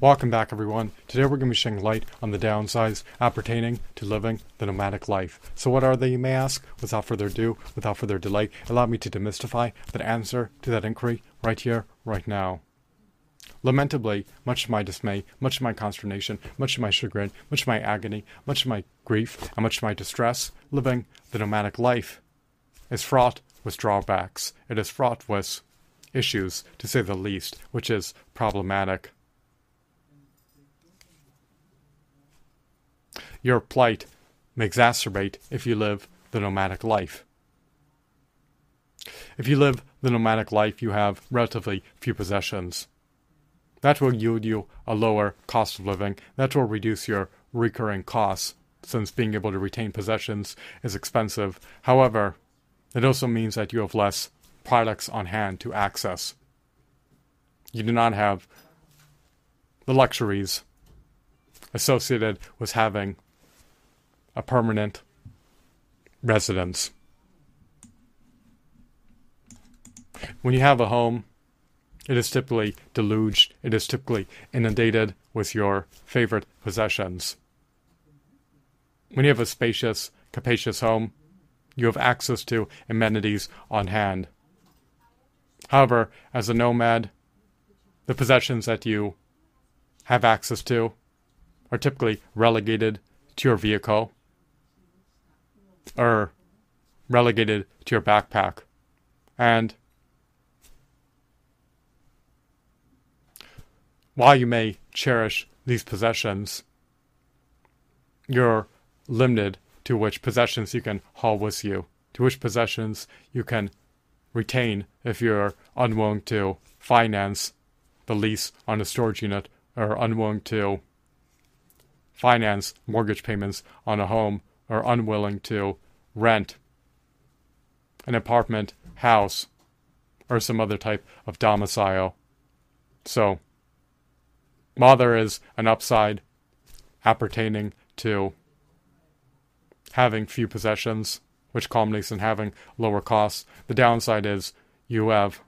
Welcome back, everyone. Today we're going to be shedding light on the downsides appertaining to living the nomadic life. So, what are they, you may ask? Without further ado, without further delay, allow me to demystify that answer to that inquiry right here, right now. Lamentably, much to my dismay, much to my consternation, much to my chagrin, much to my agony, much to my grief, and much to my distress, living the nomadic life is fraught with drawbacks. It is fraught with issues, to say the least, which is problematic. Your plight may exacerbate if you live the nomadic life. If you live the nomadic life, you have relatively few possessions. That will yield you a lower cost of living. That will reduce your recurring costs, since being able to retain possessions is expensive. However, it also means that you have less products on hand to access. You do not have the luxuries associated with having a permanent residence. When you have a home, it is typically deluged, it is typically inundated with your favorite possessions. When you have a spacious, capacious home, you have access to amenities on hand. However, as a nomad, the possessions that you have access to are typically relegated to your vehicle or relegated to your backpack. And while you may cherish these possessions, you're limited to which possessions you can haul with you, to which possessions you can retain if you're unwilling to finance the lease on a storage unit or unwilling to finance mortgage payments on a home or unwilling to rent an apartment, house, or some other type of domicile. So, mother is an upside appertaining to having few possessions, which culminates in having lower costs. The downside is you have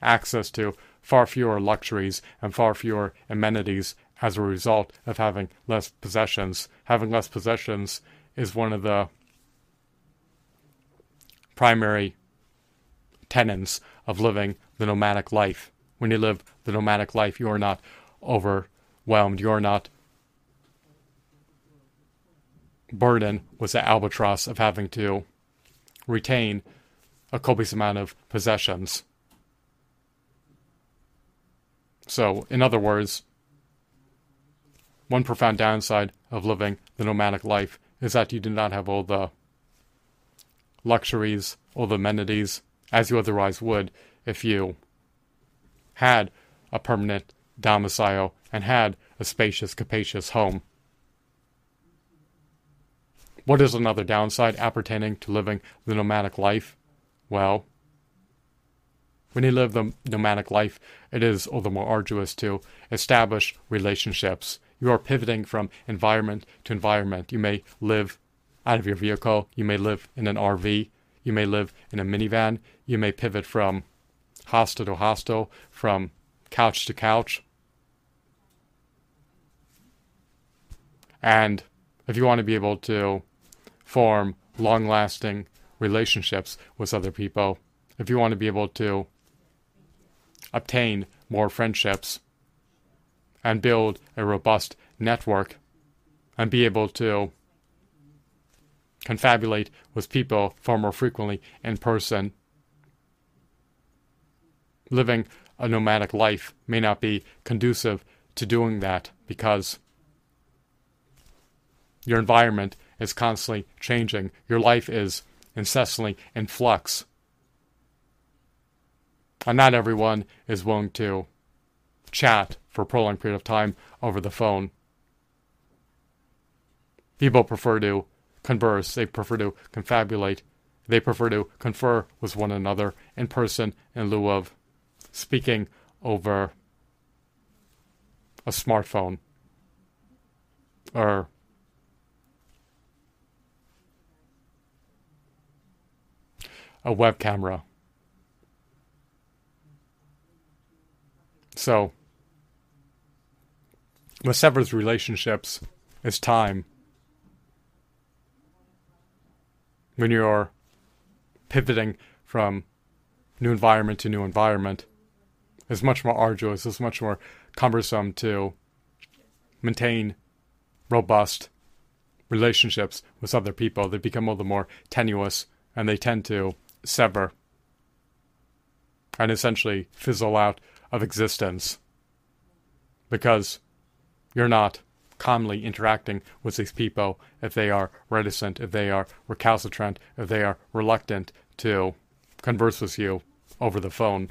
access to far fewer luxuries and far fewer amenities as a result of having less possessions. Having less possessions is one of the primary tenets of living the nomadic life. When you live the nomadic life, you are not overwhelmed, you are not burdened with the albatross of having to retain a copious amount of possessions. So, in other words, one profound downside of living the nomadic life is that you do not have all the luxuries, or the amenities, as you otherwise would if you had a permanent domicile and had a spacious, capacious home. What is another downside appertaining to living the nomadic life? Well, when you live the nomadic life, it is all the more arduous to establish relationships. You are pivoting from environment to environment. You may live out of your vehicle, you may live in an RV, you may live in a minivan, you may pivot from hostel to hostel, from couch to couch. And if you want to be able to form long lasting relationships with other people, if you want to be able to obtain more friendships and build a robust network and be able to confabulate with people far more frequently in person. Living a nomadic life may not be conducive to doing that because your environment is constantly changing. Your life is incessantly in flux. And not everyone is willing to chat for a prolonged period of time over the phone. People prefer to converse, they prefer to confabulate, they prefer to confer with one another in person in lieu of speaking over a smartphone or a web camera. So, what severs relationships is time. When you're pivoting from new environment to new environment, it's much more arduous, it's much more cumbersome to maintain robust relationships with other people. They become all the more tenuous and they tend to sever and essentially fizzle out of existence because you're not calmly interacting with these people if they are reticent, if they are recalcitrant, if they are reluctant to converse with you over the phone.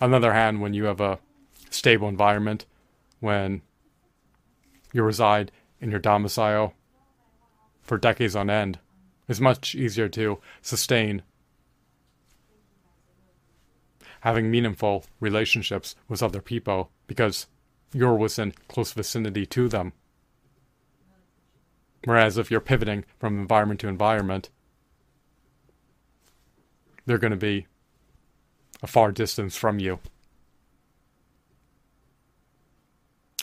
On the other hand, when you have a stable environment, when you reside in your domicile for decades on end, it's much easier to sustain having meaningful relationships with other people because you're within close vicinity to them. Whereas if you're pivoting from environment to environment, they're going to be a far distance from you.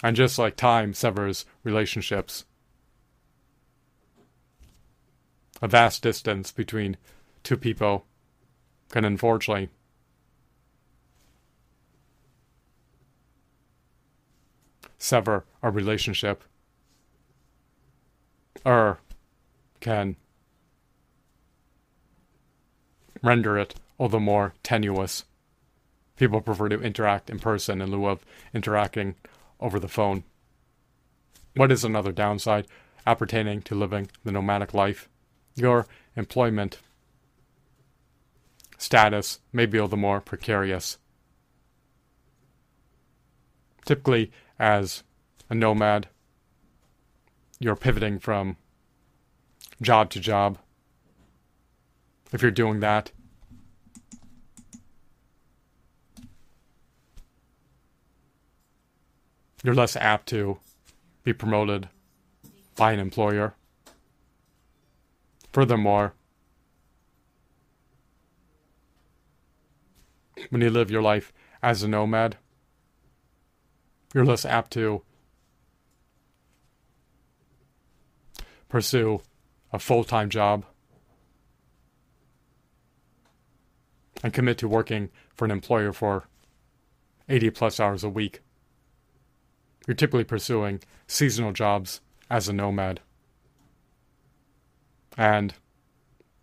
And just like time severs relationships, a vast distance between two people can unfortunately sever a relationship or can render it all the more tenuous. People prefer to interact in person in lieu of interacting over the phone. What is another downside appertaining to living the nomadic life? Your employment status may be all the more precarious. Typically, as a nomad, you're pivoting from job to job. If you're doing that, you're less apt to be promoted by an employer. Furthermore, when you live your life as a nomad, you're less apt to pursue a full time job and commit to working for an employer for 80 plus hours a week. You're typically pursuing seasonal jobs as a nomad. And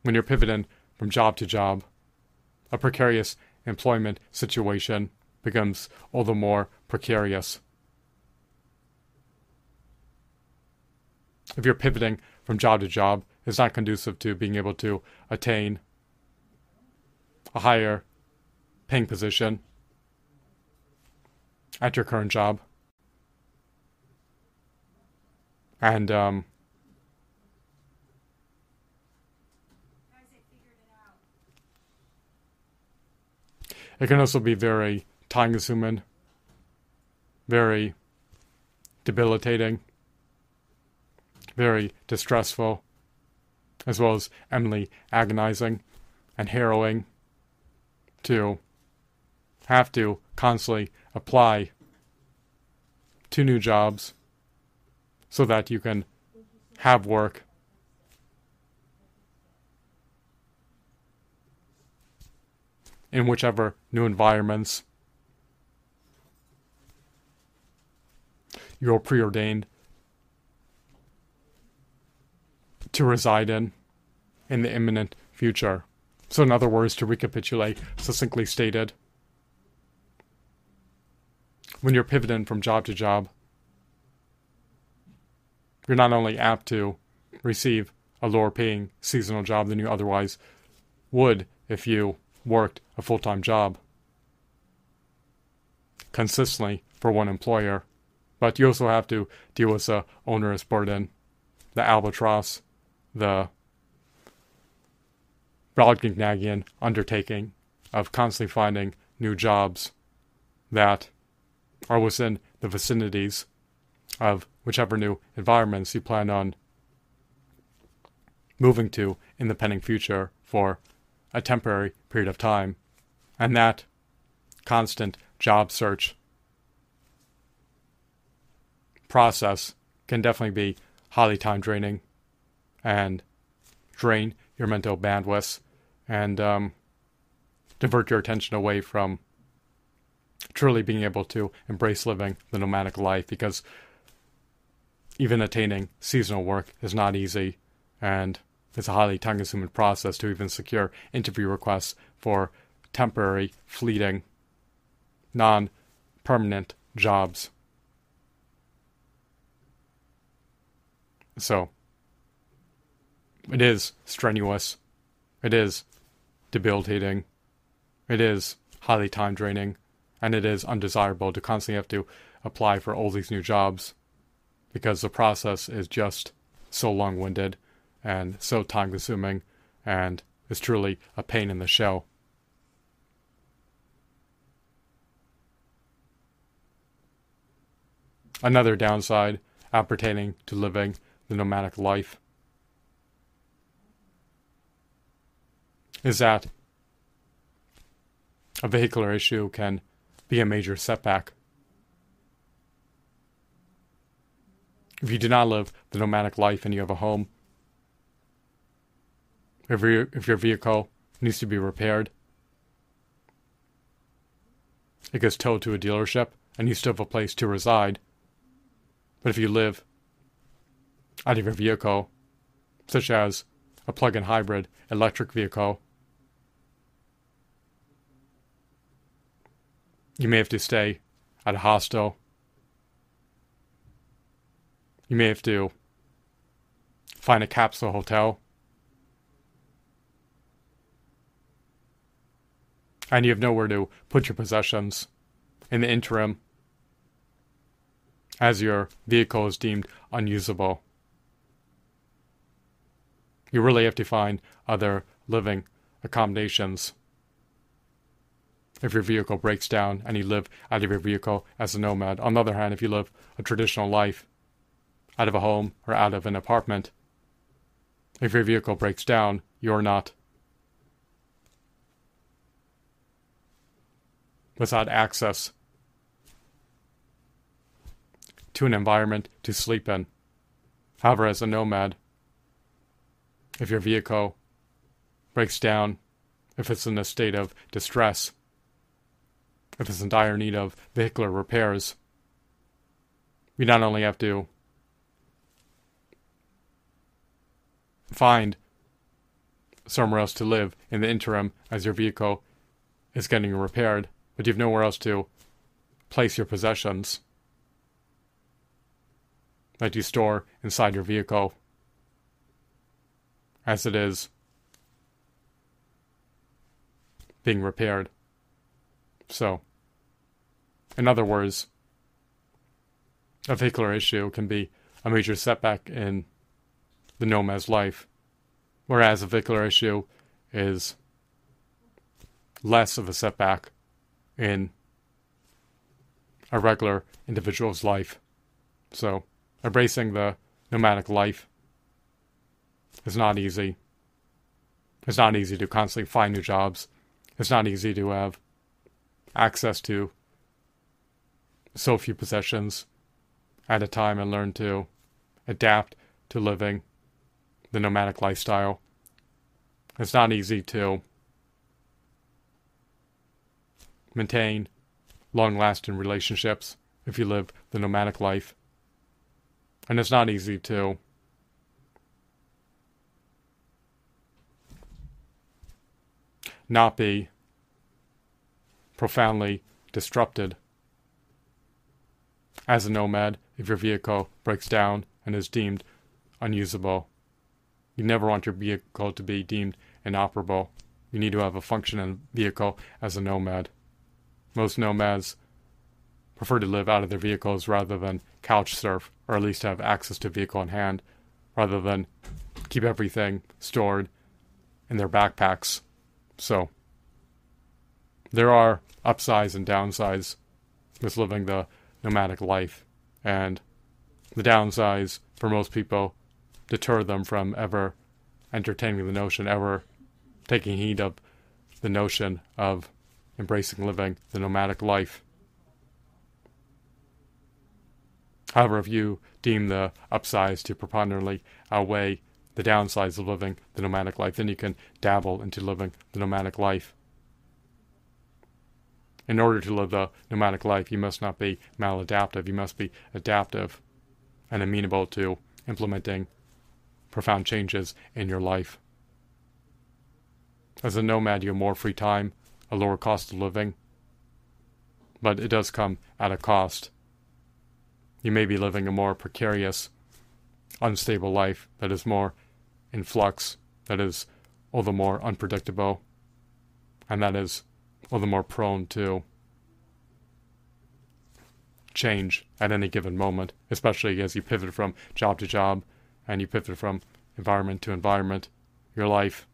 when you're pivoting from job to job, a precarious employment situation becomes all the more precarious. If you're pivoting from job to job, it's not conducive to being able to attain a higher paying position at your current job. And um, it can also be very consuming, very debilitating, very distressful, as well as eminently agonizing and harrowing to have to constantly apply to new jobs so that you can have work. In whichever new environments you're preordained to reside in in the imminent future. So, in other words, to recapitulate, succinctly stated, when you're pivoting from job to job, you're not only apt to receive a lower paying seasonal job than you otherwise would if you worked a full time job consistently for one employer, but you also have to deal with the onerous burden, the albatross, the Brobdingnagian undertaking of constantly finding new jobs that are within the vicinities of whichever new environments you plan on moving to in the pending future for a temporary period of time. And that constant job search process can definitely be highly time draining and drain your mental bandwidth and um, divert your attention away from truly being able to embrace living the nomadic life because even attaining seasonal work is not easy and it's a highly time consuming process to even secure interview requests for temporary, fleeting, non permanent jobs. So, it is strenuous. It is debilitating. It is highly time draining. And it is undesirable to constantly have to apply for all these new jobs because the process is just so long winded and so time consuming and is truly a pain in the shell. Another downside appertaining to living the nomadic life is that a vehicular issue can be a major setback. If you do not live the nomadic life and you have a home, if your, if your vehicle needs to be repaired, it gets towed to a dealership and you still have a place to reside. But if you live out of your vehicle, such as a plug in hybrid electric vehicle, you may have to stay at a hostel. You may have to find a capsule hotel. And you have nowhere to put your possessions in the interim as your vehicle is deemed unusable. You really have to find other living accommodations. If your vehicle breaks down and you live out of your vehicle as a nomad. On the other hand, if you live a traditional life out of a home or out of an apartment, if your vehicle breaks down, you're not without access to an environment to sleep in. However, as a nomad, if your vehicle breaks down, if it's in a state of distress, if it's in dire need of vehicular repairs, we not only have to find somewhere else to live in the interim as your vehicle is getting repaired, but you have nowhere else to place your possessions that you store inside your vehicle as it is being repaired. So, in other words, a vehicular issue can be a major setback in the nomad's life, whereas a vehicular issue is less of a setback in a regular individual's life. So, embracing the nomadic life is not easy. It's not easy to constantly find new jobs. It's not easy to have access to so few possessions at a time and learn to adapt to living the nomadic lifestyle. It's not easy to maintain long lasting relationships if you live the nomadic life. And it's not easy to not be profoundly disrupted as a nomad if your vehicle breaks down and is deemed unusable. You never want your vehicle to be deemed inoperable. You need to have a functioning vehicle as a nomad. Most nomads prefer to live out of their vehicles rather than couch surf, or at least have access to vehicle in hand, rather than keep everything stored in their backpacks. So, there are upsides and downsides with living the nomadic life, and the downsides for most people deter them from ever entertaining the notion, ever taking heed of the notion of embracing living the nomadic life. However, if you deem the upsides to preponderantly outweigh the downsides of living the nomadic life, then you can dabble into living the nomadic life. In order to live the nomadic life, you must not be maladaptive, you must be adaptive and amenable to implementing profound changes in your life. As a nomad, you have more free time, a lower cost of living, but it does come at a cost. You may be living a more precarious, unstable life that is more in flux, that is all the more unpredictable, and that is all the more prone to change at any given moment, especially as you pivot from job to job and you pivot from environment to environment. Your life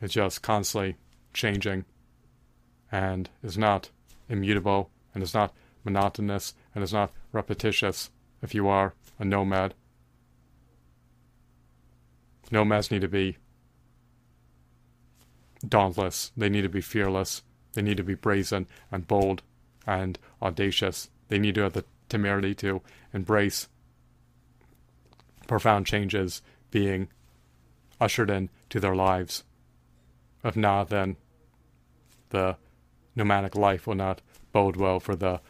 is just constantly changing and is not immutable and is not monotonous and is not repetitious if you are a nomad. Nomads need to be dauntless, they need to be fearless, they need to be brazen and bold and audacious. They need to have the temerity to embrace profound changes being ushered in to their lives. If not, then the nomadic life will not bode well for the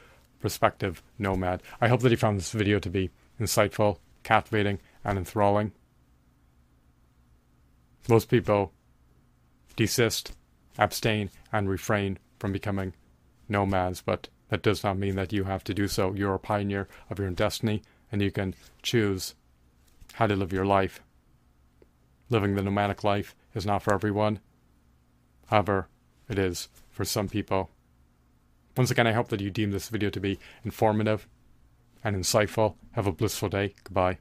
prospective nomad. I hope that you found this video to be insightful, captivating, and enthralling. Most people desist, abstain, and refrain from becoming nomads, but that does not mean that you have to do so. You're a pioneer of your own destiny, and you can choose how to live your life. Living the nomadic life is not for everyone. However, it is for some people. Once again, I hope that you deem this video to be informative and insightful. Have a blissful day. Goodbye.